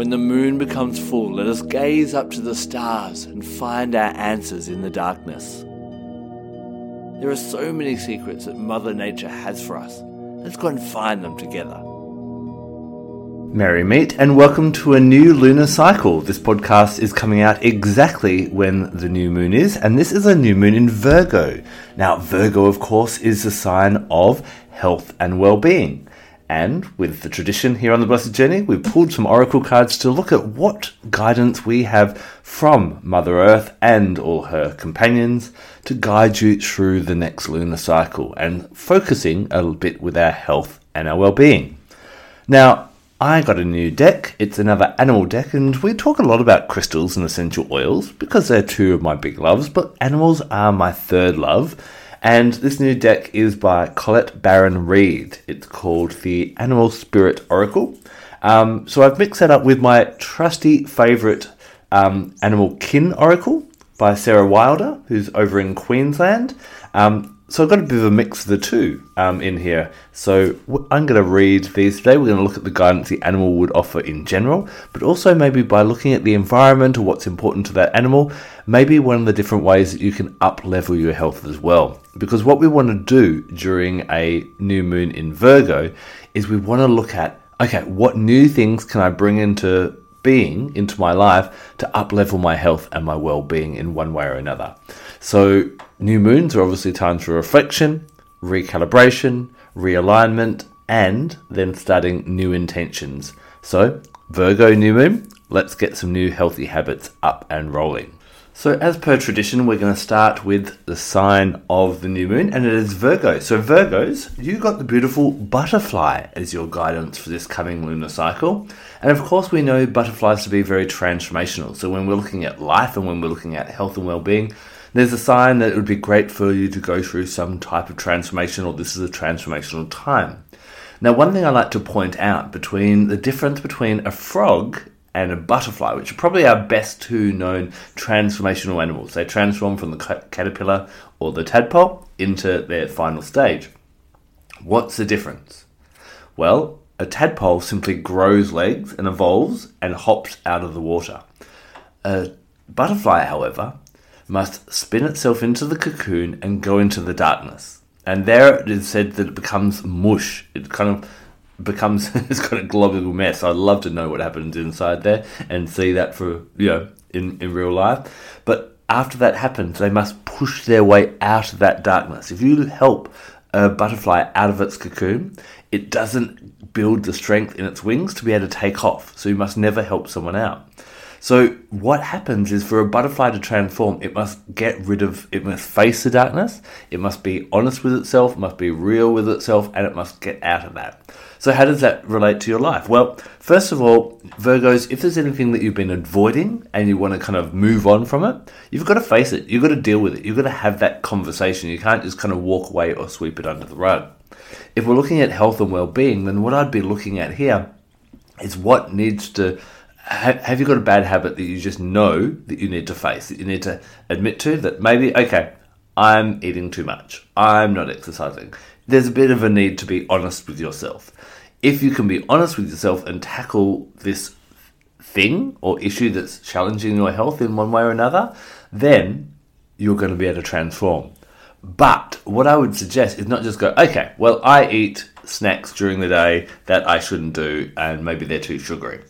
When the moon becomes full, let us gaze up to the stars and find our answers in the darkness. There are so many secrets that Mother Nature has for us. Let's go and find them together. Merry meet and welcome to a new lunar cycle. This podcast is coming out exactly when the new moon is, and this is a new moon in Virgo. Now, Virgo, of course, is the sign of health and well being. And with the tradition here on the Blessed Journey, we've pulled some oracle cards to look at what guidance we have from Mother Earth and all her companions to guide you through the next lunar cycle and focusing a little bit with our health and our well being. Now, I got a new deck. It's another animal deck, and we talk a lot about crystals and essential oils because they're two of my big loves, but animals are my third love. And this new deck is by Colette Baron Reid. It's called the Animal Spirit Oracle. Um, so I've mixed that up with my trusty favourite um, Animal Kin Oracle by Sarah Wilder, who's over in Queensland. Um, so I've got a bit of a mix of the two um, in here. So I'm going to read these today. We're going to look at the guidance the animal would offer in general, but also maybe by looking at the environment or what's important to that animal, maybe one of the different ways that you can up level your health as well. Because what we want to do during a new moon in Virgo is we want to look at okay, what new things can I bring into being into my life to up level my health and my well being in one way or another. So, new moons are obviously times for reflection, recalibration, realignment, and then starting new intentions. So, Virgo new moon, let's get some new healthy habits up and rolling. So, as per tradition, we're going to start with the sign of the new moon, and it is Virgo. So, Virgos, you got the beautiful butterfly as your guidance for this coming lunar cycle. And of course, we know butterflies to be very transformational. So, when we're looking at life and when we're looking at health and well being, there's a sign that it would be great for you to go through some type of transformation, or this is a transformational time. Now, one thing I like to point out between the difference between a frog and a butterfly, which are probably our best two known transformational animals. They transform from the caterpillar or the tadpole into their final stage. What's the difference? Well, a tadpole simply grows legs and evolves and hops out of the water. A butterfly, however, must spin itself into the cocoon and go into the darkness. And there it is said that it becomes mush. It kind of becomes it's got a global mess. I'd love to know what happens inside there and see that for you know in, in real life. But after that happens, they must push their way out of that darkness. If you help a butterfly out of its cocoon, it doesn't build the strength in its wings to be able to take off. So you must never help someone out. So what happens is for a butterfly to transform, it must get rid of, it must face the darkness, it must be honest with itself, it must be real with itself, and it must get out of that. So how does that relate to your life? Well, first of all, Virgos, if there's anything that you've been avoiding and you want to kind of move on from it, you've got to face it. You've got to deal with it. You've got to have that conversation. You can't just kind of walk away or sweep it under the rug. If we're looking at health and well-being, then what I'd be looking at here is what needs to have you got a bad habit that you just know that you need to face, that you need to admit to, that maybe, okay, I'm eating too much, I'm not exercising. There's a bit of a need to be honest with yourself. If you can be honest with yourself and tackle this thing or issue that's challenging your health in one way or another, then you're going to be able to transform. But what I would suggest is not just go, okay, well, I eat snacks during the day that I shouldn't do, and maybe they're too sugary.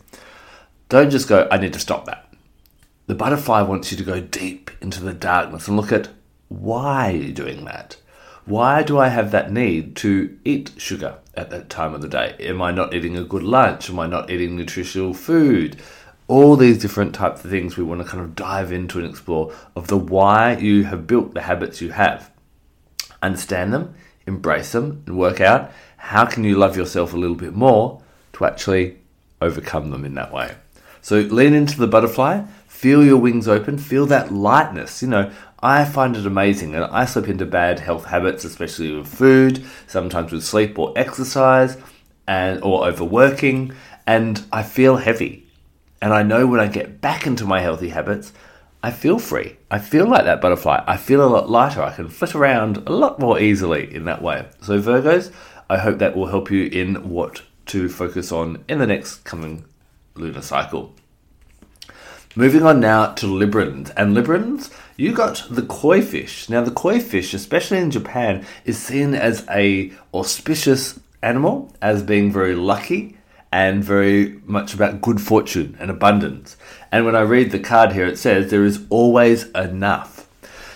Don't just go, I need to stop that. The butterfly wants you to go deep into the darkness and look at why you're you doing that? Why do I have that need to eat sugar at that time of the day? Am I not eating a good lunch? Am I not eating nutritional food? All these different types of things we want to kind of dive into and explore of the why you have built the habits you have. Understand them, embrace them, and work out how can you love yourself a little bit more to actually overcome them in that way. So lean into the butterfly, Feel your wings open, feel that lightness. You know, I find it amazing, and I slip into bad health habits, especially with food, sometimes with sleep or exercise, and or overworking, and I feel heavy. And I know when I get back into my healthy habits, I feel free. I feel like that butterfly. I feel a lot lighter. I can flit around a lot more easily in that way. So, Virgos, I hope that will help you in what to focus on in the next coming lunar cycle. Moving on now to Librans. And Librans, you got the koi fish. Now, the koi fish, especially in Japan, is seen as a auspicious animal, as being very lucky and very much about good fortune and abundance. And when I read the card here, it says there is always enough.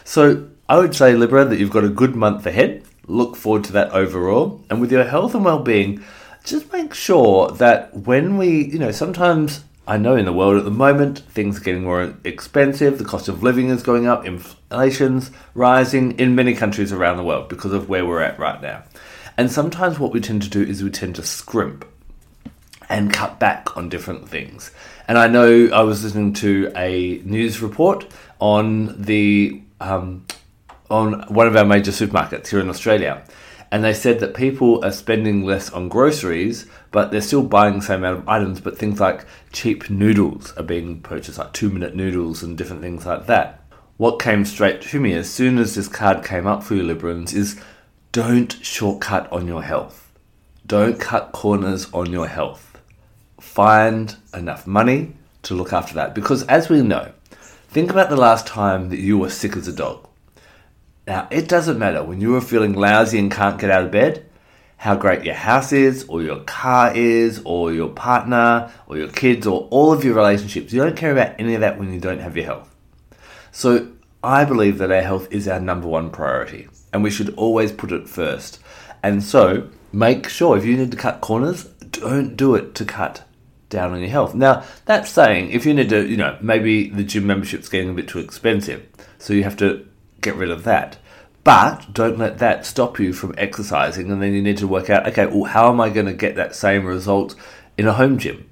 So I would say, Libra, that you've got a good month ahead. Look forward to that overall. And with your health and well being, just make sure that when we, you know, sometimes I know in the world at the moment things are getting more expensive, the cost of living is going up, inflation's rising in many countries around the world because of where we're at right now. And sometimes what we tend to do is we tend to scrimp and cut back on different things. And I know I was listening to a news report on the um, on one of our major supermarkets here in Australia, and they said that people are spending less on groceries, but they're still buying the same amount of items. But things like cheap noodles are being purchased, like two minute noodles and different things like that. What came straight to me as soon as this card came up for you, Librans, is don't shortcut on your health. Don't cut corners on your health find enough money to look after that. Because as we know, think about the last time that you were sick as a dog. Now, it doesn't matter when you are feeling lousy and can't get out of bed, how great your house is, or your car is, or your partner, or your kids, or all of your relationships. You don't care about any of that when you don't have your health. So, I believe that our health is our number one priority, and we should always put it first. And so, make sure if you need to cut corners, don't do it to cut down on your health. Now, that's saying if you need to, you know, maybe the gym membership's getting a bit too expensive, so you have to get rid of that. But don't let that stop you from exercising, and then you need to work out, okay, well, how am I going to get that same result in a home gym?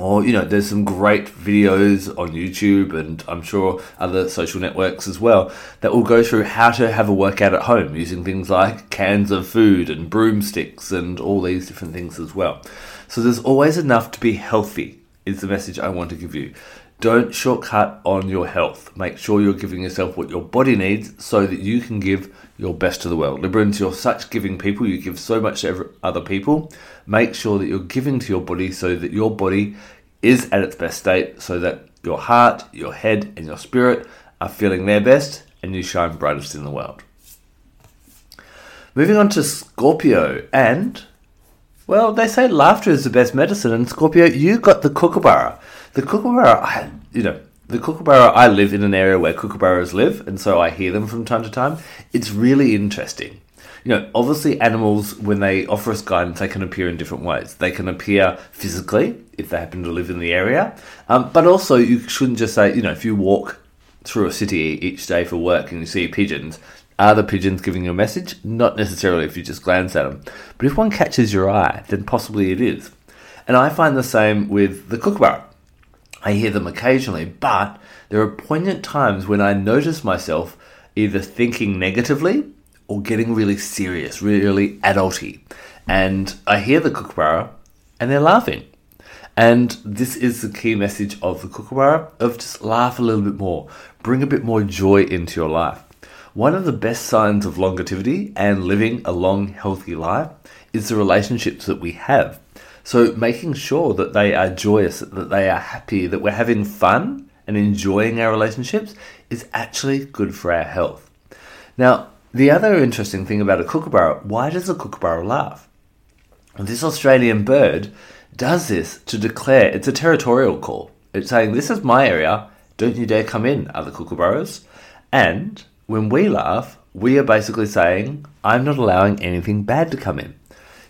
Or, you know, there's some great videos on YouTube and I'm sure other social networks as well that will go through how to have a workout at home using things like cans of food and broomsticks and all these different things as well. So there's always enough to be healthy, is the message I want to give you. Don't shortcut on your health. Make sure you're giving yourself what your body needs so that you can give your best to the world. Librans, you're such giving people. You give so much to other people. Make sure that you're giving to your body so that your body is at its best state, so that your heart, your head, and your spirit are feeling their best and you shine brightest in the world. Moving on to Scorpio and well, they say laughter is the best medicine, and Scorpio, you got the kookaburra. The kookaburra, I, you know, the kookaburra, I live in an area where kookaburras live, and so I hear them from time to time. It's really interesting. You know, obviously, animals, when they offer us guidance, they can appear in different ways. They can appear physically, if they happen to live in the area, um, but also you shouldn't just say, you know, if you walk through a city each day for work and you see pigeons, are the pigeons giving you a message? Not necessarily if you just glance at them. But if one catches your eye, then possibly it is. And I find the same with the kookaburra. I hear them occasionally, but there are poignant times when I notice myself either thinking negatively or getting really serious, really adulty. And I hear the kookaburra and they're laughing. And this is the key message of the kookaburra of just laugh a little bit more, bring a bit more joy into your life. One of the best signs of longevity and living a long, healthy life is the relationships that we have. So, making sure that they are joyous, that they are happy, that we're having fun and enjoying our relationships is actually good for our health. Now, the other interesting thing about a kookaburra why does a kookaburra laugh? This Australian bird does this to declare it's a territorial call. It's saying, This is my area, don't you dare come in, other kookaburras. And when we laugh, we are basically saying, I'm not allowing anything bad to come in.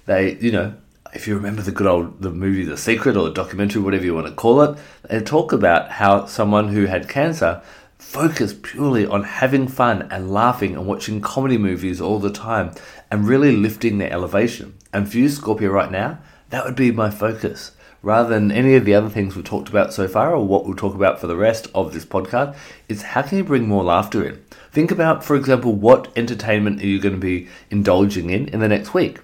They, you know, if you remember the good old the movie The Secret or the documentary, whatever you want to call it, they talk about how someone who had cancer focused purely on having fun and laughing and watching comedy movies all the time and really lifting their elevation. And for you, Scorpio, right now, that would be my focus. rather than any of the other things we've talked about so far or what we'll talk about for the rest of this podcast, is how can you bring more laughter in? Think about, for example, what entertainment are you going to be indulging in in the next week?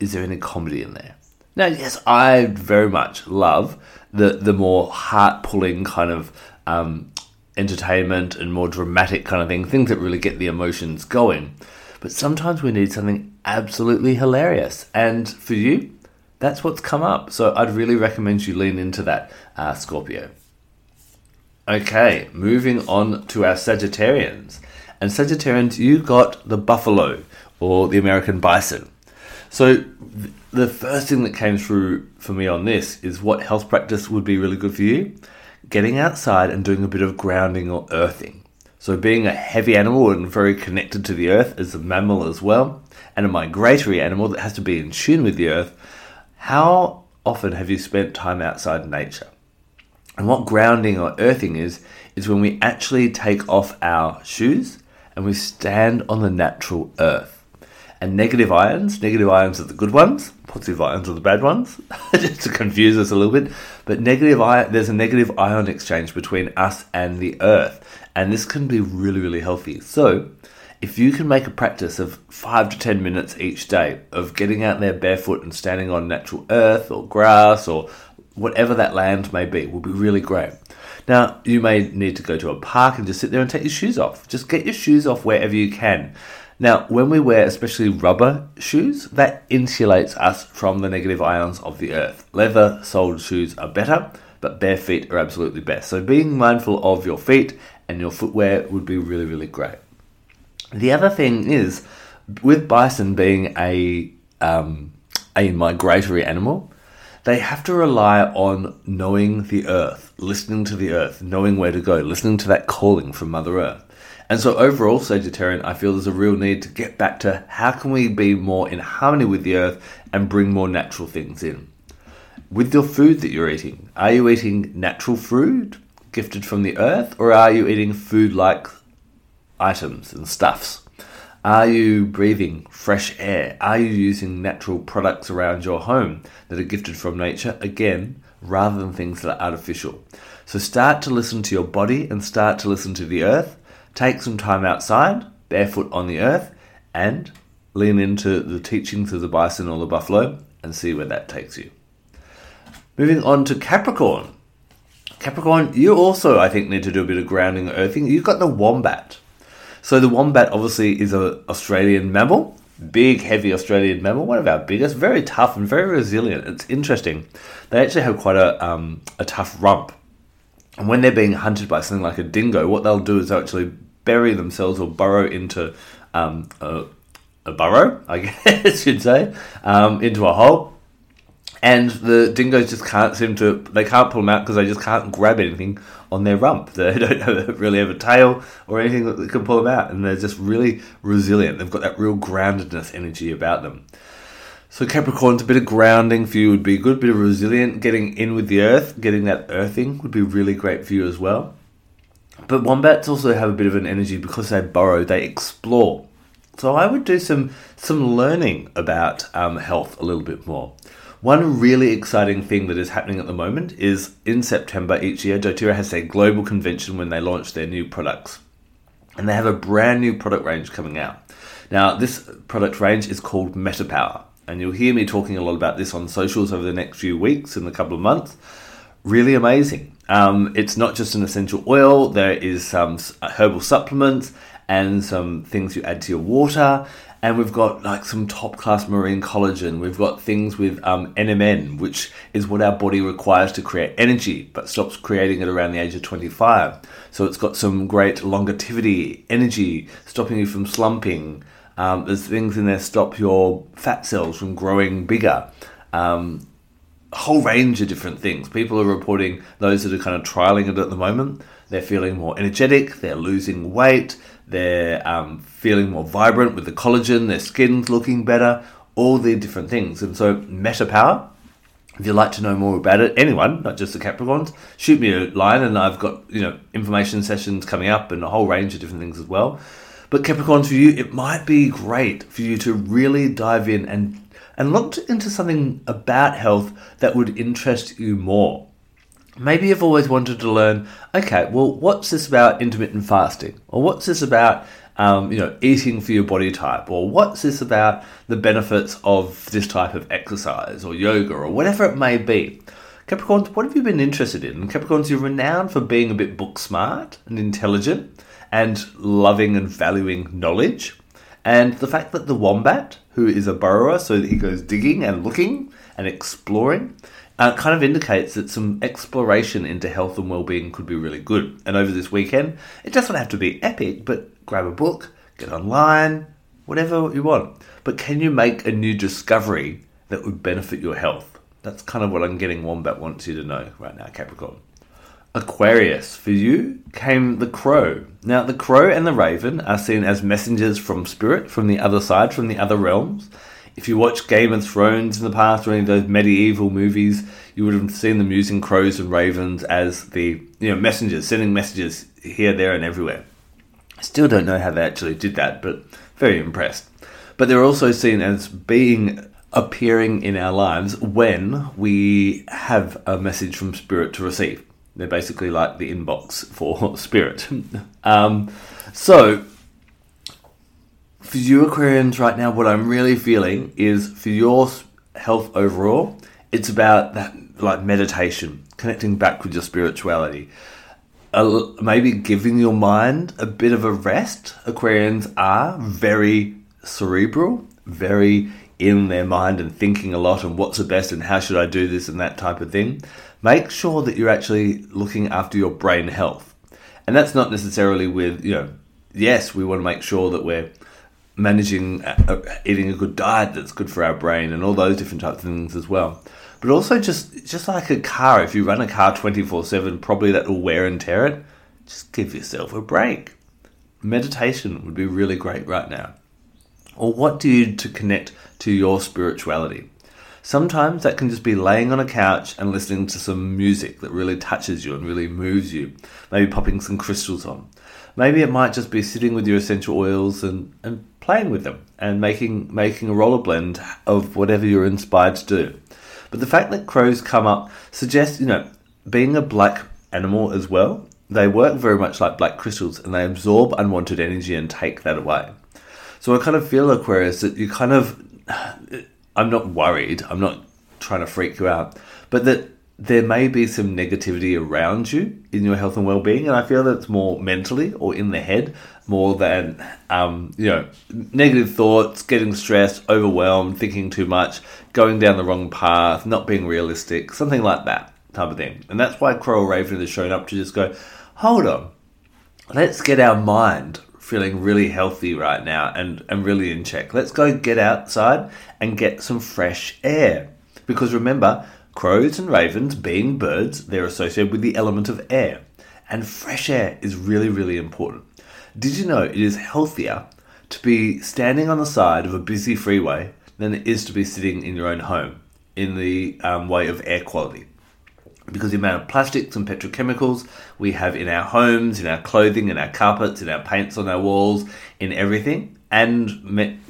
Is there any comedy in there? Now, yes, I very much love the the more heart pulling kind of um, entertainment and more dramatic kind of thing, things that really get the emotions going. But sometimes we need something absolutely hilarious, and for you, that's what's come up. So I'd really recommend you lean into that, uh, Scorpio. Okay, moving on to our Sagittarians. And Sagittarians, you got the buffalo or the American bison. So th- the first thing that came through for me on this is what health practice would be really good for you? Getting outside and doing a bit of grounding or earthing. So being a heavy animal and very connected to the earth as a mammal as well, and a migratory animal that has to be in tune with the earth, how often have you spent time outside nature? And what grounding or earthing is, is when we actually take off our shoes and we stand on the natural earth. And negative ions, negative ions are the good ones, positive ions are the bad ones, just to confuse us a little bit. But negative ion, there's a negative ion exchange between us and the earth. And this can be really, really healthy. So, if you can make a practice of five to ten minutes each day of getting out there barefoot and standing on natural earth or grass or whatever that land may be, will be really great. Now, you may need to go to a park and just sit there and take your shoes off. Just get your shoes off wherever you can. Now, when we wear especially rubber shoes, that insulates us from the negative ions of the earth. Leather soled shoes are better, but bare feet are absolutely best. So, being mindful of your feet and your footwear would be really, really great. The other thing is, with bison being a um, a migratory animal, they have to rely on knowing the earth, listening to the earth, knowing where to go, listening to that calling from Mother Earth. And so overall, Sagittarian, I feel there's a real need to get back to how can we be more in harmony with the earth and bring more natural things in. With your food that you're eating, are you eating natural food gifted from the earth, or are you eating food like items and stuffs? Are you breathing fresh air? Are you using natural products around your home that are gifted from nature? Again, rather than things that are artificial. So start to listen to your body and start to listen to the earth. Take some time outside, barefoot on the earth, and lean into the teachings of the bison or the buffalo and see where that takes you. Moving on to Capricorn. Capricorn, you also, I think, need to do a bit of grounding or earthing. You've got the wombat. So the wombat obviously is an Australian mammal, big, heavy Australian mammal, one of our biggest, very tough and very resilient. It's interesting. They actually have quite a, um, a tough rump. And when they're being hunted by something like a dingo, what they'll do is they'll actually bury themselves or burrow into um, a, a, burrow, I guess you'd say, um, into a hole. And the dingoes just can't seem to, they can't pull them out because they just can't grab anything on their rump. They don't have, really have a tail or anything that can pull them out. And they're just really resilient. They've got that real groundedness energy about them. So Capricorn's a bit of grounding for you would be good, bit of resilient, getting in with the earth, getting that earthing would be really great for you as well. But wombats also have a bit of an energy because they burrow, they explore. So I would do some some learning about um, health a little bit more. One really exciting thing that is happening at the moment is in September each year, doTERRA has a global convention when they launch their new products. And they have a brand new product range coming out. Now, this product range is called MetaPower and you'll hear me talking a lot about this on socials over the next few weeks and a couple of months. Really amazing. Um, it's not just an essential oil, there is some herbal supplements and some things you add to your water. And we've got like some top class marine collagen. We've got things with um, NMN, which is what our body requires to create energy, but stops creating it around the age of 25. So it's got some great longevity, energy, stopping you from slumping, um, there's things in there stop your fat cells from growing bigger. Um, a whole range of different things. People are reporting those that are kind of trialing it at the moment. They're feeling more energetic. They're losing weight. They're um, feeling more vibrant with the collagen. Their skin's looking better. All the different things. And so, Meta Power. If you'd like to know more about it, anyone, not just the Capricorns, shoot me a line, and I've got you know information sessions coming up and a whole range of different things as well. But Capricorns, for you, it might be great for you to really dive in and and looked into something about health that would interest you more. Maybe you've always wanted to learn, okay, well, what's this about intermittent fasting? Or what's this about, um, you know, eating for your body type? Or what's this about the benefits of this type of exercise or yoga or whatever it may be? Capricorns, what have you been interested in? Capricorns, you're renowned for being a bit book smart and intelligent and loving and valuing knowledge. And the fact that the wombat, who is a burrower, so he goes digging and looking and exploring, uh, kind of indicates that some exploration into health and well-being could be really good. And over this weekend, it doesn't have to be epic, but grab a book, get online, whatever you want. But can you make a new discovery that would benefit your health? That's kind of what I'm getting Wombat wants you to know right now, Capricorn. Aquarius, for you came the crow. Now, the crow and the raven are seen as messengers from spirit, from the other side, from the other realms. If you watch Game of Thrones in the past or any of those medieval movies, you would have seen them using crows and ravens as the you know messengers, sending messages here, there, and everywhere. I still don't know how they actually did that, but very impressed. But they're also seen as being appearing in our lives when we have a message from spirit to receive. They're basically like the inbox for spirit. um, so, for you Aquarians right now, what I'm really feeling is for your health overall, it's about that like meditation, connecting back with your spirituality. Uh, maybe giving your mind a bit of a rest. Aquarians are very cerebral, very in their mind and thinking a lot and what's the best and how should I do this and that type of thing make sure that you're actually looking after your brain health. And that's not necessarily with, you know, yes, we want to make sure that we're managing uh, uh, eating a good diet that's good for our brain and all those different types of things as well. But also just just like a car, if you run a car 24/7, probably that will wear and tear it. Just give yourself a break. Meditation would be really great right now. Or what do you do to connect to your spirituality? Sometimes that can just be laying on a couch and listening to some music that really touches you and really moves you. Maybe popping some crystals on. Maybe it might just be sitting with your essential oils and, and playing with them and making making a roller blend of whatever you're inspired to do. But the fact that crows come up suggests, you know, being a black animal as well, they work very much like black crystals and they absorb unwanted energy and take that away. So I kind of feel, Aquarius, that you kind of I'm not worried. I'm not trying to freak you out, but that there may be some negativity around you in your health and well-being, and I feel that it's more mentally or in the head more than um, you know negative thoughts, getting stressed, overwhelmed, thinking too much, going down the wrong path, not being realistic, something like that type of thing. And that's why Coral Raven has shown up to just go, hold on, let's get our mind feeling really healthy right now and, and really in check. Let's go get outside and get some fresh air. Because remember, crows and ravens, being birds, they're associated with the element of air. And fresh air is really, really important. Did you know it is healthier to be standing on the side of a busy freeway than it is to be sitting in your own home in the um, way of air quality? Because the amount of plastics and petrochemicals we have in our homes, in our clothing, in our carpets, in our paints on our walls, in everything, and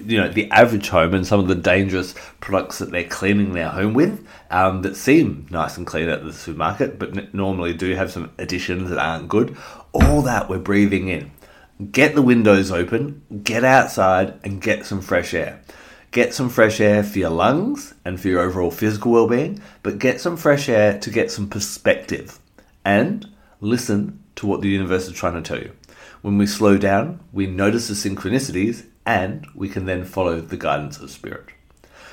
you know the average home and some of the dangerous products that they're cleaning their home with um, that seem nice and clean at the supermarket, but normally do have some additions that aren't good. All that we're breathing in. Get the windows open, get outside, and get some fresh air. Get some fresh air for your lungs and for your overall physical well being, but get some fresh air to get some perspective and listen to what the universe is trying to tell you. When we slow down, we notice the synchronicities and we can then follow the guidance of spirit.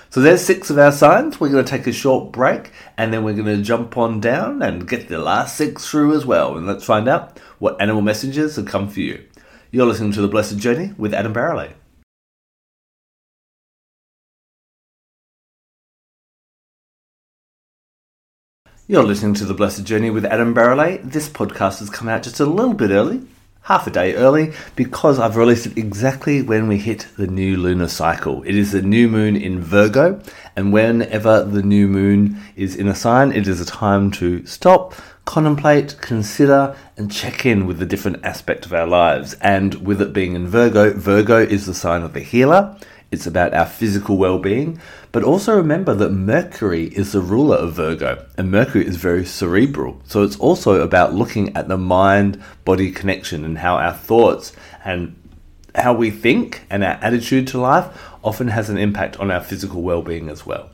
So there's six of our signs. We're going to take a short break and then we're going to jump on down and get the last six through as well. And let's find out what animal messages have come for you. You're listening to The Blessed Journey with Adam Barralet. You're listening to The Blessed Journey with Adam Barralet. This podcast has come out just a little bit early, half a day early, because I've released it exactly when we hit the new lunar cycle. It is the new moon in Virgo, and whenever the new moon is in a sign, it is a time to stop, contemplate, consider, and check in with the different aspect of our lives. And with it being in Virgo, Virgo is the sign of the healer. It's about our physical well being. But also remember that Mercury is the ruler of Virgo, and Mercury is very cerebral. So it's also about looking at the mind body connection and how our thoughts and how we think and our attitude to life often has an impact on our physical well being as well.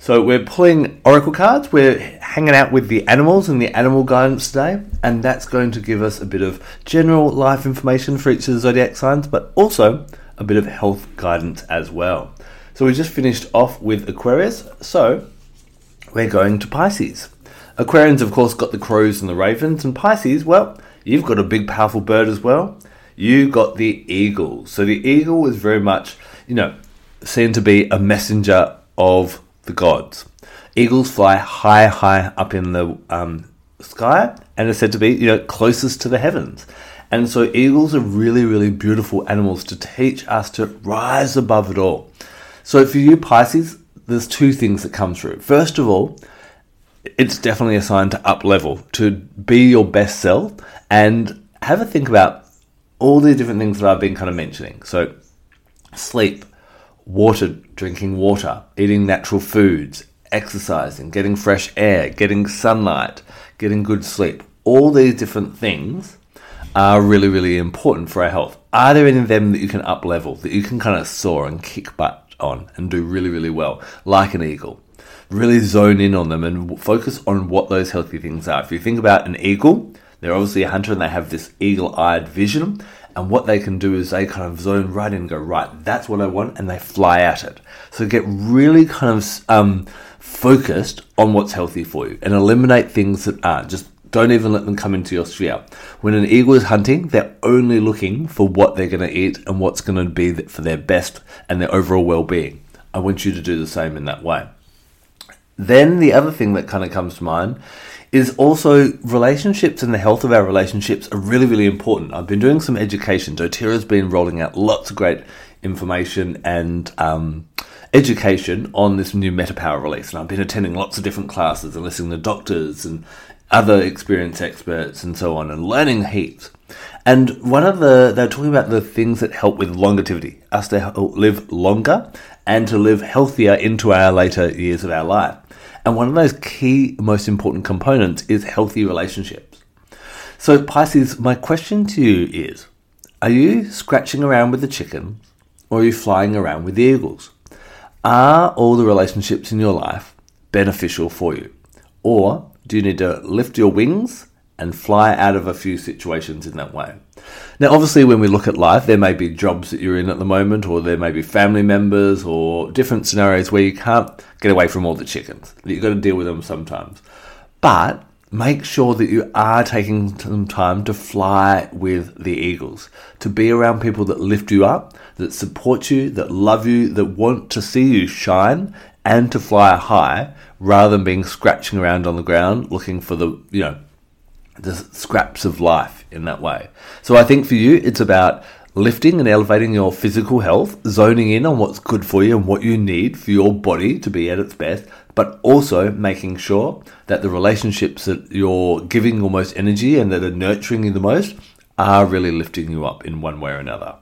So we're pulling oracle cards, we're hanging out with the animals and the animal guidance today, and that's going to give us a bit of general life information for each of the zodiac signs, but also a bit of health guidance as well. So we just finished off with Aquarius, so we're going to Pisces. Aquarians, of course, got the crows and the ravens, and Pisces, well, you've got a big, powerful bird as well. You got the eagle. So the eagle is very much, you know, seen to be a messenger of the gods. Eagles fly high, high up in the um, sky and are said to be, you know, closest to the heavens. And so eagles are really, really beautiful animals to teach us to rise above it all. So for you Pisces, there's two things that come through. First of all, it's definitely a sign to up level, to be your best self and have a think about all the different things that I've been kind of mentioning. So sleep, water, drinking water, eating natural foods, exercising, getting fresh air, getting sunlight, getting good sleep. All these different things are really, really important for our health. Are there any of them that you can up level, that you can kind of soar and kick butt on and do really, really well, like an eagle? Really zone in on them and focus on what those healthy things are. If you think about an eagle, they're obviously a hunter and they have this eagle eyed vision. And what they can do is they kind of zone right in and go, right, that's what I want, and they fly at it. So get really kind of um, focused on what's healthy for you and eliminate things that aren't. Just don't even let them come into your sphere. When an eagle is hunting, they're only looking for what they're going to eat and what's going to be for their best and their overall well being. I want you to do the same in that way. Then the other thing that kind of comes to mind is also relationships and the health of our relationships are really, really important. I've been doing some education. doTERRA's been rolling out lots of great information and um, education on this new MetaPower release. And I've been attending lots of different classes and listening to doctors and other experienced experts and so on and learning heaps. And one of the, they're talking about the things that help with longevity, us to live longer and to live healthier into our later years of our life. And one of those key, most important components is healthy relationships. So, Pisces, my question to you is Are you scratching around with the chickens or are you flying around with the eagles? Are all the relationships in your life beneficial for you? Or do you need to lift your wings and fly out of a few situations in that way? Now, obviously, when we look at life, there may be jobs that you're in at the moment, or there may be family members, or different scenarios where you can't get away from all the chickens. You've got to deal with them sometimes. But make sure that you are taking some time to fly with the eagles, to be around people that lift you up, that support you, that love you, that want to see you shine and to fly high rather than being scratching around on the ground looking for the, you know, the scraps of life in that way. So I think for you, it's about lifting and elevating your physical health, zoning in on what's good for you and what you need for your body to be at its best, but also making sure that the relationships that you're giving your most energy and that are nurturing you the most are really lifting you up in one way or another.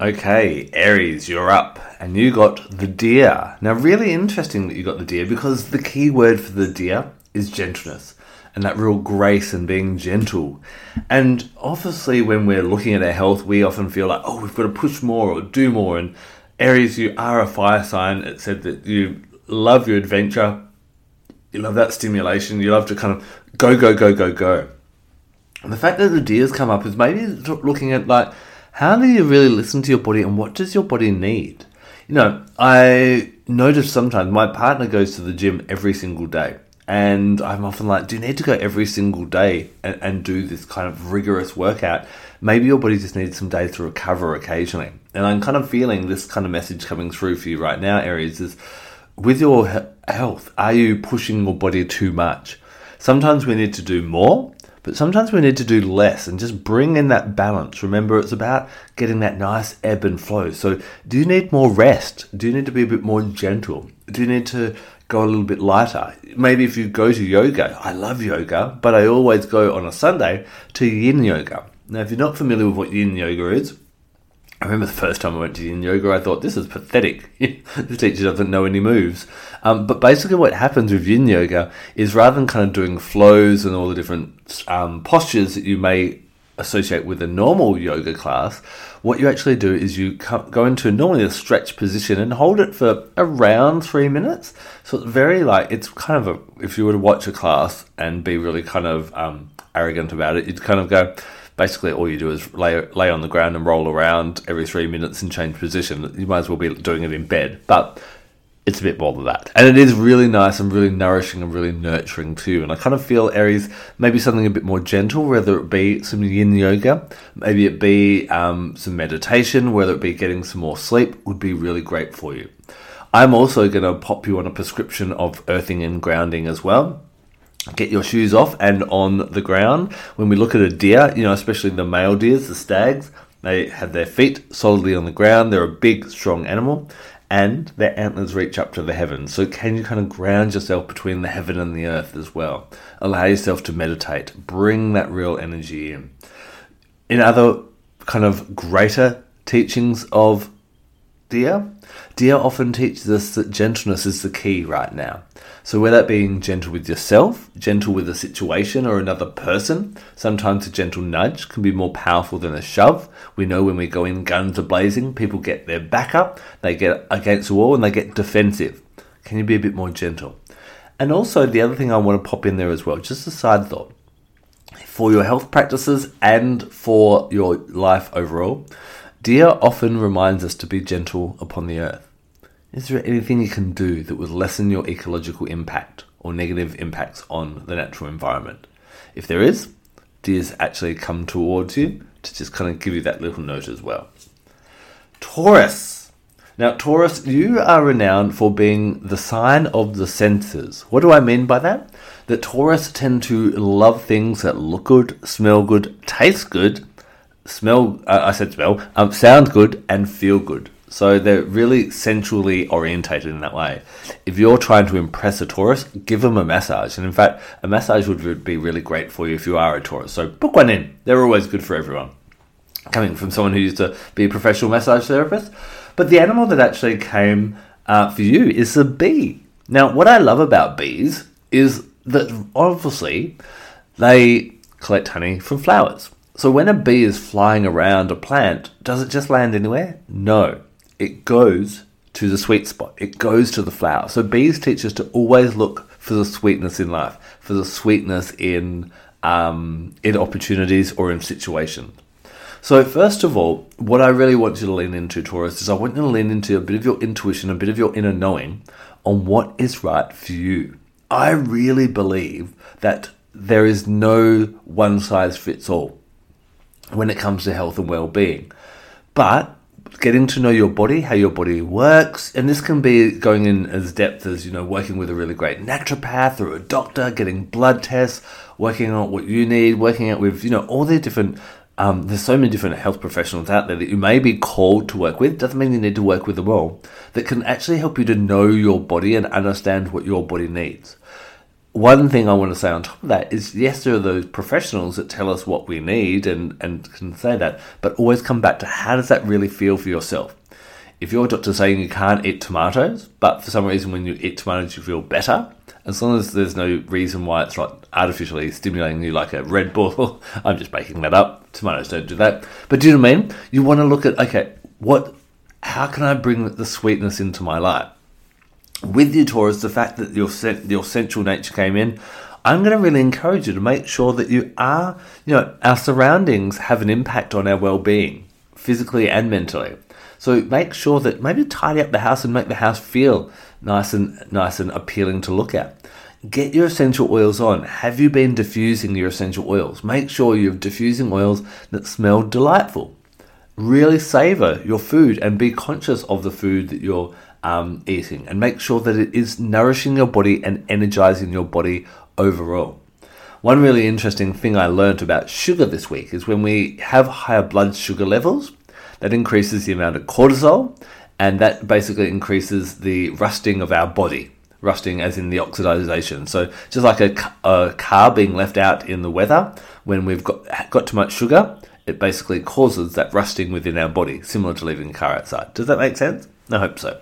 Okay, Aries, you're up. And you got the deer. Now, really interesting that you got the deer because the key word for the deer is gentleness and that real grace and being gentle. And obviously, when we're looking at our health, we often feel like, oh, we've got to push more or do more. And Aries, you are a fire sign. It said that you love your adventure, you love that stimulation, you love to kind of go, go, go, go, go. And the fact that the deers come up is maybe looking at like, how do you really listen to your body and what does your body need? You know, I notice sometimes my partner goes to the gym every single day. And I'm often like, do you need to go every single day and, and do this kind of rigorous workout? Maybe your body just needs some days to recover occasionally. And I'm kind of feeling this kind of message coming through for you right now, Aries, is with your health, are you pushing your body too much? Sometimes we need to do more, but sometimes we need to do less and just bring in that balance. Remember, it's about getting that nice ebb and flow. So, do you need more rest? Do you need to be a bit more gentle? Do you need to go a little bit lighter? Maybe if you go to yoga, I love yoga, but I always go on a Sunday to yin yoga. Now, if you're not familiar with what yin yoga is, I remember the first time I went to yin yoga, I thought, this is pathetic. the teacher doesn't know any moves. Um, but basically, what happens with yin yoga is rather than kind of doing flows and all the different um, postures that you may associate with a normal yoga class, what you actually do is you go into normally a stretch position and hold it for around three minutes. So it's very like, it's kind of a, if you were to watch a class and be really kind of um, arrogant about it, you'd kind of go, basically all you do is lay lay on the ground and roll around every three minutes and change position. You might as well be doing it in bed, but it's a bit more than that. And it is really nice and really nourishing and really nurturing too. And I kind of feel Aries maybe something a bit more gentle, whether it be some yin yoga, maybe it be um, some meditation, whether it be getting some more sleep, would be really great for you. I'm also going to pop you on a prescription of earthing and grounding as well get your shoes off and on the ground. When we look at a deer, you know, especially the male deers, the stags, they have their feet solidly on the ground. They're a big, strong animal, and their antlers reach up to the heavens. So, can you kind of ground yourself between the heaven and the earth as well? Allow yourself to meditate, bring that real energy in. In other kind of greater teachings of deer, deer often teaches us that gentleness is the key right now. So, whether that being gentle with yourself, gentle with a situation or another person, sometimes a gentle nudge can be more powerful than a shove. We know when we go in guns a blazing, people get their back up, they get against the wall, and they get defensive. Can you be a bit more gentle? And also, the other thing I want to pop in there as well, just a side thought for your health practices and for your life overall, Deer often reminds us to be gentle upon the earth. Is there anything you can do that would lessen your ecological impact or negative impacts on the natural environment? If there is, deers actually come towards you to just kind of give you that little note as well. Taurus. Now, Taurus, you are renowned for being the sign of the senses. What do I mean by that? That Taurus tend to love things that look good, smell good, taste good, smell, uh, I said smell, um, sound good, and feel good. So they're really sensually orientated in that way. If you're trying to impress a Taurus, give them a massage. And in fact, a massage would be really great for you if you are a Taurus. So book one in. They're always good for everyone. Coming from someone who used to be a professional massage therapist. But the animal that actually came uh, for you is the bee. Now, what I love about bees is that obviously they collect honey from flowers. So when a bee is flying around a plant, does it just land anywhere? No it goes to the sweet spot. It goes to the flower. So bees teach us to always look for the sweetness in life, for the sweetness in um, in opportunities or in situations. So first of all, what I really want you to lean into, Taurus, is I want you to lean into a bit of your intuition, a bit of your inner knowing on what is right for you. I really believe that there is no one size fits all when it comes to health and well-being. But getting to know your body, how your body works, and this can be going in as depth as you know working with a really great naturopath or a doctor, getting blood tests, working on what you need, working out with you know all the different. Um, there's so many different health professionals out there that you may be called to work with. Doesn't mean you need to work with them all. That can actually help you to know your body and understand what your body needs one thing I want to say on top of that is yes, there are those professionals that tell us what we need and, and can say that, but always come back to how does that really feel for yourself? If your doctor's saying you can't eat tomatoes, but for some reason when you eat tomatoes you feel better, as long as there's no reason why it's not artificially stimulating you like a Red Bull, I'm just making that up. Tomatoes don't do that. But do you know what I mean? You want to look at okay, what how can I bring the sweetness into my life? With your Taurus, the fact that your your sensual nature came in, I'm going to really encourage you to make sure that you are, you know, our surroundings have an impact on our well-being, physically and mentally. So make sure that maybe tidy up the house and make the house feel nice and nice and appealing to look at. Get your essential oils on. Have you been diffusing your essential oils? Make sure you're diffusing oils that smell delightful. Really savor your food and be conscious of the food that you're um, eating and make sure that it is nourishing your body and energizing your body overall. One really interesting thing I learned about sugar this week is when we have higher blood sugar levels, that increases the amount of cortisol and that basically increases the rusting of our body, rusting as in the oxidization. So just like a, a car being left out in the weather when we've got got too much sugar, it basically causes that rusting within our body, similar to leaving a car outside. Does that make sense? I hope so.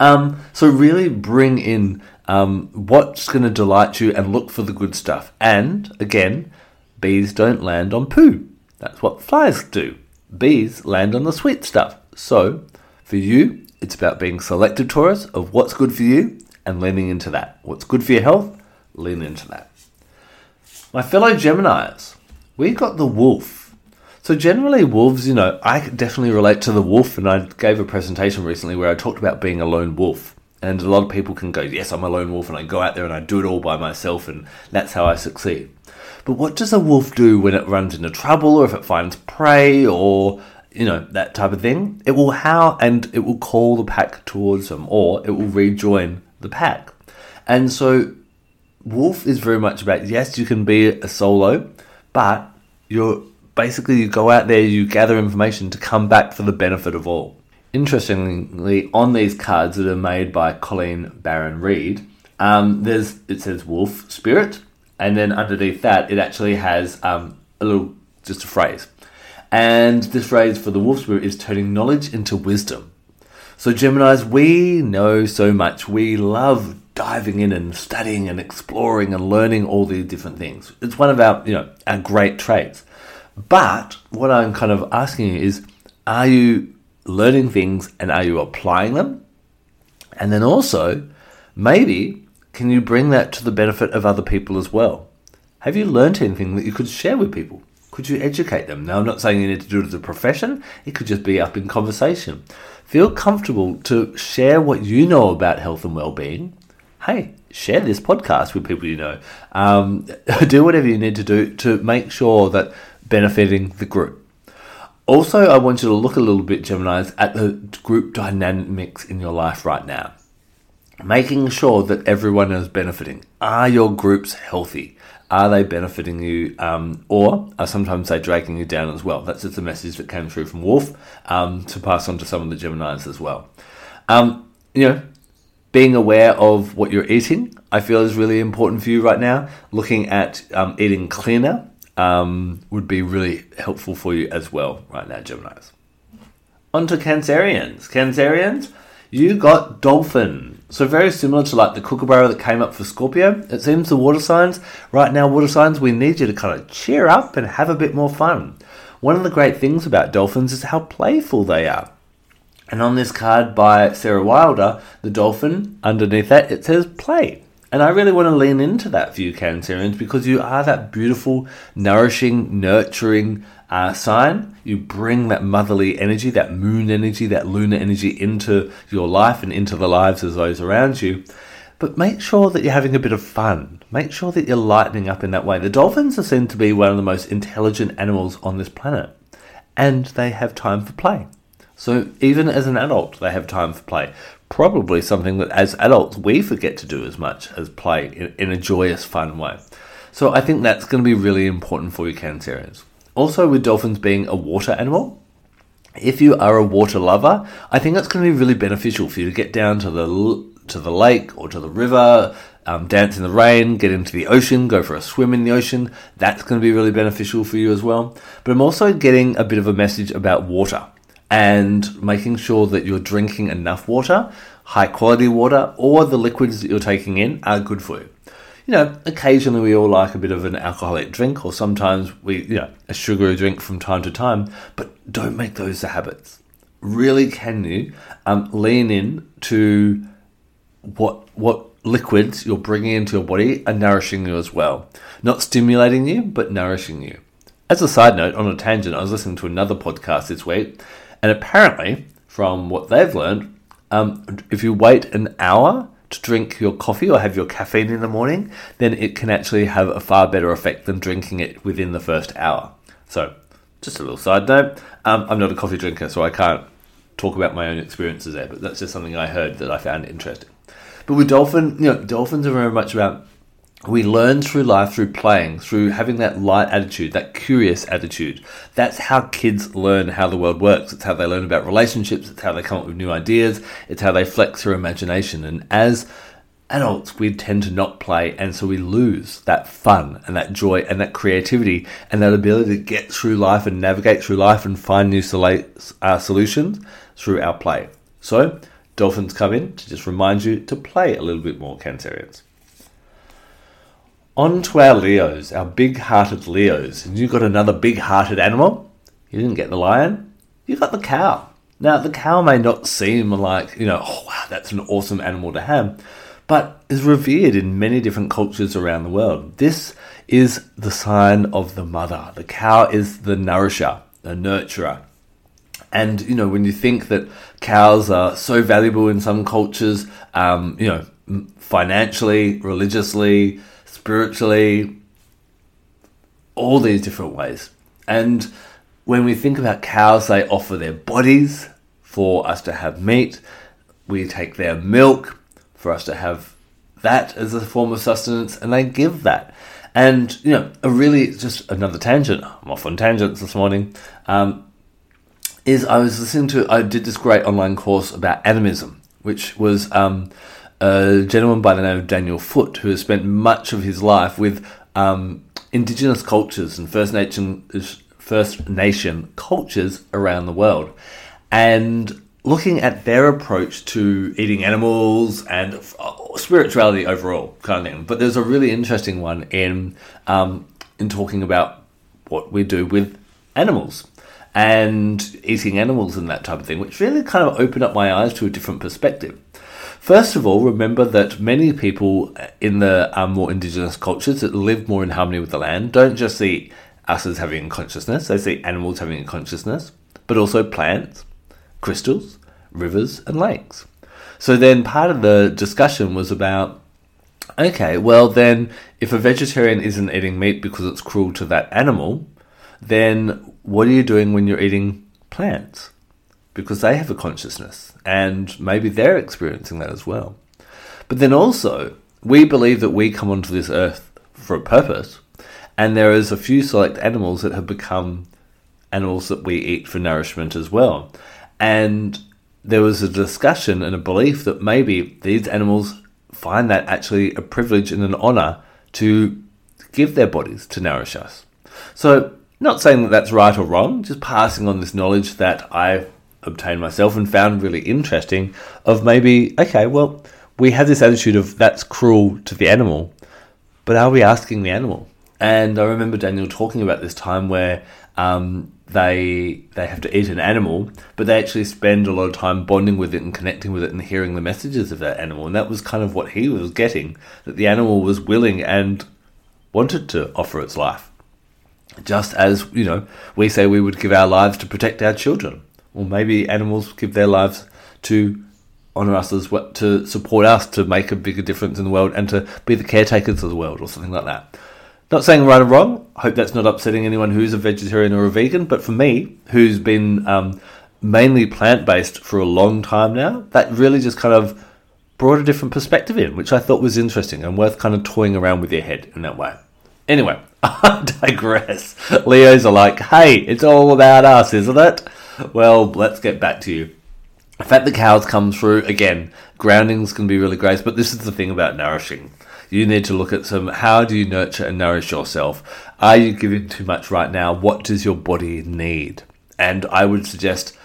Um, so really bring in um, what's going to delight you and look for the good stuff. And again, bees don't land on poo. That's what flies do. Bees land on the sweet stuff. So for you, it's about being selective Taurus, of what's good for you and leaning into that. What's good for your health, lean into that. My fellow Geminis, we got the wolf. So generally, wolves, you know, I definitely relate to the wolf, and I gave a presentation recently where I talked about being a lone wolf. And a lot of people can go, yes, I'm a lone wolf, and I go out there and I do it all by myself, and that's how I succeed. But what does a wolf do when it runs into trouble, or if it finds prey, or you know that type of thing? It will howl and it will call the pack towards them, or it will rejoin the pack. And so, wolf is very much about yes, you can be a solo, but you're basically you go out there, you gather information to come back for the benefit of all. Interestingly, on these cards that are made by Colette Baron Reid, um, there's it says wolf spirit, and then underneath that it actually has um, a little just a phrase, and this phrase for the wolf spirit is turning knowledge into wisdom. So Gemini's, we know so much. We love diving in and studying and exploring and learning all these different things. It's one of our you know our great traits. But what I'm kind of asking you is, are you learning things and are you applying them? And then also, maybe, can you bring that to the benefit of other people as well? Have you learned anything that you could share with people? Could you educate them? Now, I'm not saying you need to do it as a profession, it could just be up in conversation. Feel comfortable to share what you know about health and well-being. Hey, share this podcast with people you know. Um, do whatever you need to do to make sure that benefiting the group. Also, I want you to look a little bit, Geminis, at the group dynamics in your life right now. Making sure that everyone is benefiting. Are your groups healthy? Are they benefiting you? Um, or are sometimes they dragging you down as well? That's just a message that came through from Wolf um, to pass on to some of the Geminis as well. Um, you know, being aware of what you're eating, I feel is really important for you right now. Looking at um, eating cleaner, um, would be really helpful for you as well right now, Geminis. On to Cancerians. Cancerians, you got Dolphin. So very similar to like the Kookaburra that came up for Scorpio. It seems the water signs, right now water signs, we need you to kind of cheer up and have a bit more fun. One of the great things about dolphins is how playful they are. And on this card by Sarah Wilder, the dolphin, underneath that, it says play. And I really want to lean into that for you, because you are that beautiful, nourishing, nurturing uh, sign. You bring that motherly energy, that moon energy, that lunar energy into your life and into the lives of those around you. But make sure that you're having a bit of fun. Make sure that you're lightening up in that way. The dolphins are seen to be one of the most intelligent animals on this planet, and they have time for play. So even as an adult, they have time for play probably something that as adults we forget to do as much as play in, in a joyous, fun way. So I think that's going to be really important for you, Cancerians. Also, with dolphins being a water animal, if you are a water lover, I think that's going to be really beneficial for you to get down to the to the lake or to the river, um, dance in the rain, get into the ocean, go for a swim in the ocean. That's going to be really beneficial for you as well. But I'm also getting a bit of a message about water and making sure that you're drinking enough water, high quality water, or the liquids that you're taking in are good for you. You know, occasionally we all like a bit of an alcoholic drink, or sometimes we, you know, a sugary drink from time to time, but don't make those the habits. Really, can you um, lean in to what what liquids you're bringing into your body are nourishing you as well, not stimulating you, but nourishing you. As a side note, on a tangent, I was listening to another podcast this week, and apparently, from what they've learned, um, if you wait an hour to drink your coffee or have your caffeine in the morning, then it can actually have a far better effect than drinking it within the first hour. So, just a little side note. Um, I'm not a coffee drinker, so I can't talk about my own experiences there, but that's just something I heard that I found interesting. But with dolphin, you know, dolphins are very much about We learn through life through playing, through having that light attitude, that curious attitude. That's how kids learn how the world works. It's how they learn about relationships. It's how they come up with new ideas. It's how they flex their imagination. And as adults, we tend to not play, and so we lose that fun and that joy and that creativity and that ability to get through life and navigate through life and find new uh, solutions through our play. So, dolphins come in to just remind you to play a little bit more, Cancerians. On to our Leos, our big hearted Leos. And you got another big hearted animal. You didn't get the lion, you got the cow. Now, the cow may not seem like, you know, oh wow, that's an awesome animal to have but is revered in many different cultures around the world. This is the sign of the mother. The cow is the nourisher, the nurturer. And, you know, when you think that cows are so valuable in some cultures, um, you know, financially, religiously, spiritually, all these different ways. And when we think about cows, they offer their bodies for us to have meat. We take their milk for us to have that as a form of sustenance, and they give that. And, you know, a really, just another tangent, I'm off on tangents this morning, um, is I was listening to, I did this great online course about animism, which was um, a gentleman by the name of Daniel Foor, who has spent much of his life with um, indigenous cultures and First Nation, First Nation cultures around the world. And looking at their approach to eating animals and uh, spirituality overall, kind of thing. But there's a really interesting one in um, in talking about what we do with animals and eating animals and that type of thing, which really kind of opened up my eyes to a different perspective. First of all, remember that many people in the um, more indigenous cultures that live more in harmony with the land don't just see us as having consciousness, they see animals having consciousness, but also plants, crystals, rivers, and lakes. So then part of the discussion was about okay, well, then if a vegetarian isn't eating meat because it's cruel to that animal, then what are you doing when you're eating plants? Because they have a consciousness and maybe they're experiencing that as well. But then also, we believe that we come onto this earth for a purpose, and there is a few select animals that have become animals that we eat for nourishment as well. And there was a discussion and a belief that maybe these animals find that actually a privilege and an honor to give their bodies to nourish us. So, not saying that that's right or wrong, just passing on this knowledge that I obtained myself and found really interesting of maybe, okay, well, we have this attitude of that's cruel to the animal, but are we asking the animal? And I remember Daniel talking about this time where um, they they have to eat an animal, but they actually spend a lot of time bonding with it and connecting with it and hearing the messages of that animal. And that was kind of what he was getting that the animal was willing and wanted to offer its life. Just as, you know, we say we would give our lives to protect our children. Or maybe animals give their lives to honor us as to support us to make a bigger difference in the world and to be the caretakers of the world or something like that. Not saying right or wrong. I hope that's not upsetting anyone who's a vegetarian or a vegan. But for me, who's been um, mainly plant based for a long time now, that really just kind of brought a different perspective in, which I thought was interesting and worth kind of toying around with your head in that way. Anyway, I digress. Leos are like, hey, it's all about us, isn't it? Well, let's get back to you. The fact the cows come through, again, grounding's can be really great, but this is the thing about nourishing you need to look at some how do you nurture and nourish yourself? Are you giving too much right now? What does your body need? And I would suggest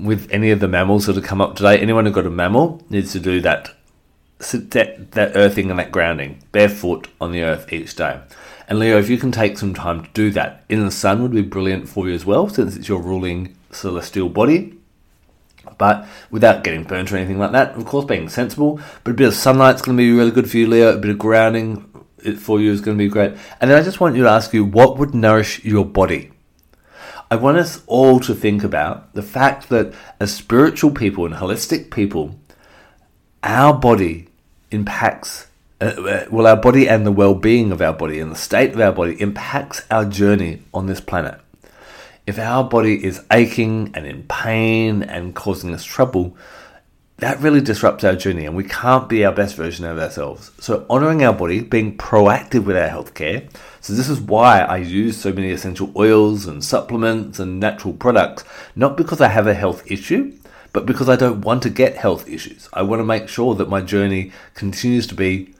with any of the mammals that have come up today, anyone who got a mammal needs to do that that, that earthing and that grounding, barefoot on the earth each day. And Leo, if you can take some time to do that in the sun would be brilliant for you as well, since it's your ruling celestial body but without getting burnt or anything like that. Of course, being sensible, but a bit of sunlight's going to be really good for you, Leo. A bit of grounding for you is going to be great. And then I just want you to ask you, what would nourish your body? I want us all to think about the fact that as spiritual people and holistic people, our body impacts, uh, uh well, our body and the well being of our body and the state of our body impacts our journey on this planet if our body is aching and in pain and causing us trouble, that really disrupts our journey and we can't be our best version of ourselves. So, honoring our body, being proactive with our healthcare. So, this is why I use so many essential oils and supplements and natural products, not because I have a health issue, but because I don't want to get health issues. I want to make sure that my journey continues to be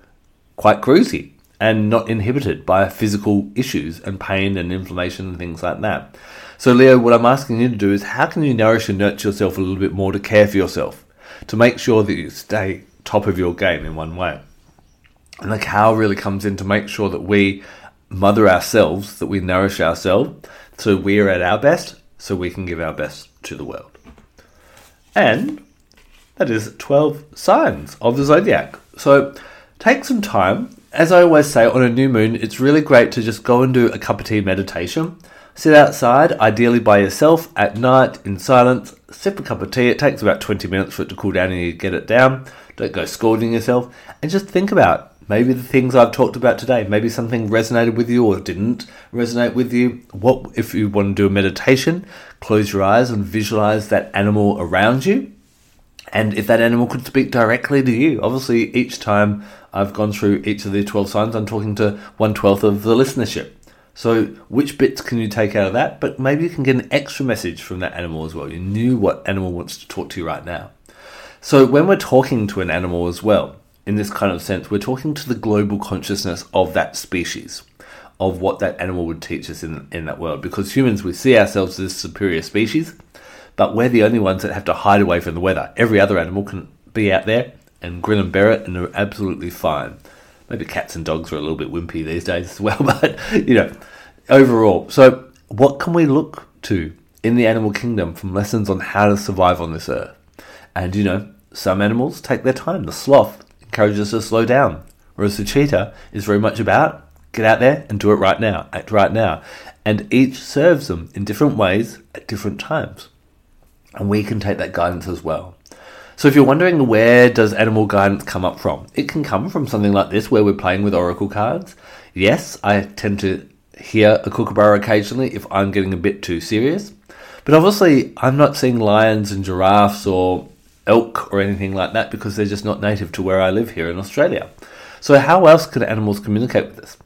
quite cruisy and not inhibited by physical issues and pain and inflammation and things like that. So, Leo, what I'm asking you to do is how can you nourish and nurture yourself a little bit more to care for yourself, to make sure that you stay top of your game in one way? And the cow really comes in to make sure that we mother ourselves, that we nourish ourselves, so we're at our best, so we can give our best to the world. And that is 12 signs of the zodiac. So take some time. As I always say, on a new moon, it's really great to just go and do a cup of tea meditation. Sit outside, ideally by yourself, at night, in silence, sip a cup of tea. It takes about 20 minutes for it to cool down and you get it down. Don't go scalding yourself. And just think about maybe the things I've talked about today. Maybe something resonated with you or didn't resonate with you. What if you want to do a meditation? Close your eyes and visualize that animal around you and if that animal could speak directly to you. Obviously, each time I've gone through each of the 12 signs, I'm talking to one twelfth of the listenership. So, which bits can you take out of that? But maybe you can get an extra message from that animal as well. You knew what animal wants to talk to you right now. So, when we're talking to an animal as well, in this kind of sense, we're talking to the global consciousness of that species, of what that animal would teach us in, in that world. Because humans, we see ourselves as superior species but we're the only ones that have to hide away from the weather. Every other animal can be out there and grin and bear it, and they're absolutely fine. Maybe cats and dogs are a little bit wimpy these days as well, but you know, overall. So, what can we look to in the animal kingdom from lessons on how to survive on this earth? And you know, some animals take their time. The sloth encourages us to slow down, whereas the cheetah is very much about get out there and do it right now, act right now. And each serves them in different ways at different times and we can take that guidance as well. So if you're wondering where does animal guidance come up from, it can come from something like this where we're playing with oracle cards. Yes, I tend to hear a kookaburra occasionally if I'm getting a bit too serious. But obviously, I'm not seeing lions and giraffes or elk or anything like that because they're just not native to where I live here in Australia. So, how else can animals communicate with us?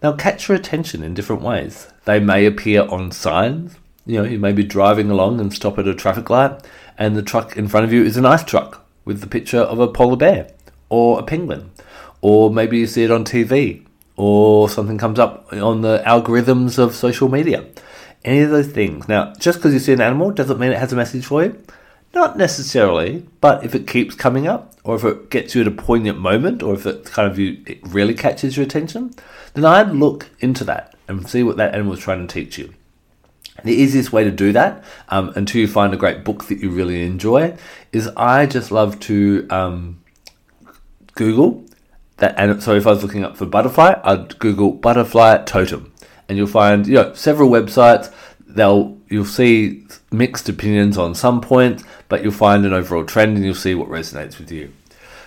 They'll catch your attention in different ways. They may appear on signs, you know, you may be driving along and stop at a traffic light, and the truck in front of you is an ice truck with the picture of a polar bear or a penguin, or maybe you see it on TV, or something comes up on the algorithms of social media. Any of those things. Now, just because you see an animal doesn't mean it has a message for you. Not necessarily, but if it keeps coming up, or if it gets you at a poignant moment, or if it kind of you it really catches your attention, then I'd look into that and see what that animal is trying to teach you. The easiest way to do that, um, until you find a great book that you really enjoy, is I just love to um, Google that. And so if I was looking up for butterfly, I'd Google butterfly totem, and you'll find you know several websites. They'll you'll see mixed opinions on some points, but you'll find an overall trend, and you'll see what resonates with you.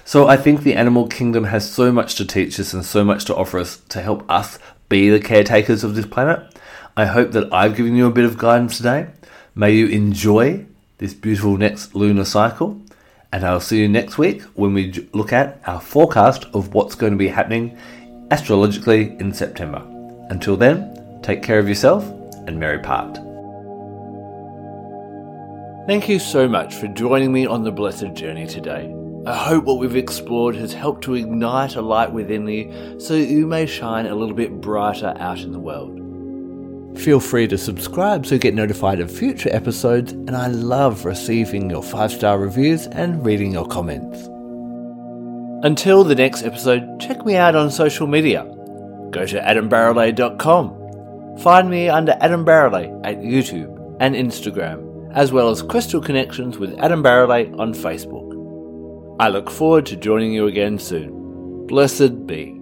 So I think the animal kingdom has so much to teach us and so much to offer us to help us be the caretakers of this planet. I hope that I've given you a bit of guidance today. May you enjoy this beautiful next lunar cycle, and I'll see you next week when we look at our forecast of what's going to be happening astrologically in September. Until then, take care of yourself and merry part. Thank you so much for joining me on the blessed journey today. I hope what we've explored has helped to ignite a light within you so you may shine a little bit brighter out in the world. Feel free to subscribe so you get notified of future episodes, and I love receiving your five star reviews and reading your comments. Until the next episode, check me out on social media. Go to adambarralet.com. Find me under Adam Barralet at YouTube and Instagram, as well as Crystal Connections with Adam Barralet on Facebook. I look forward to joining you again soon. Blessed be.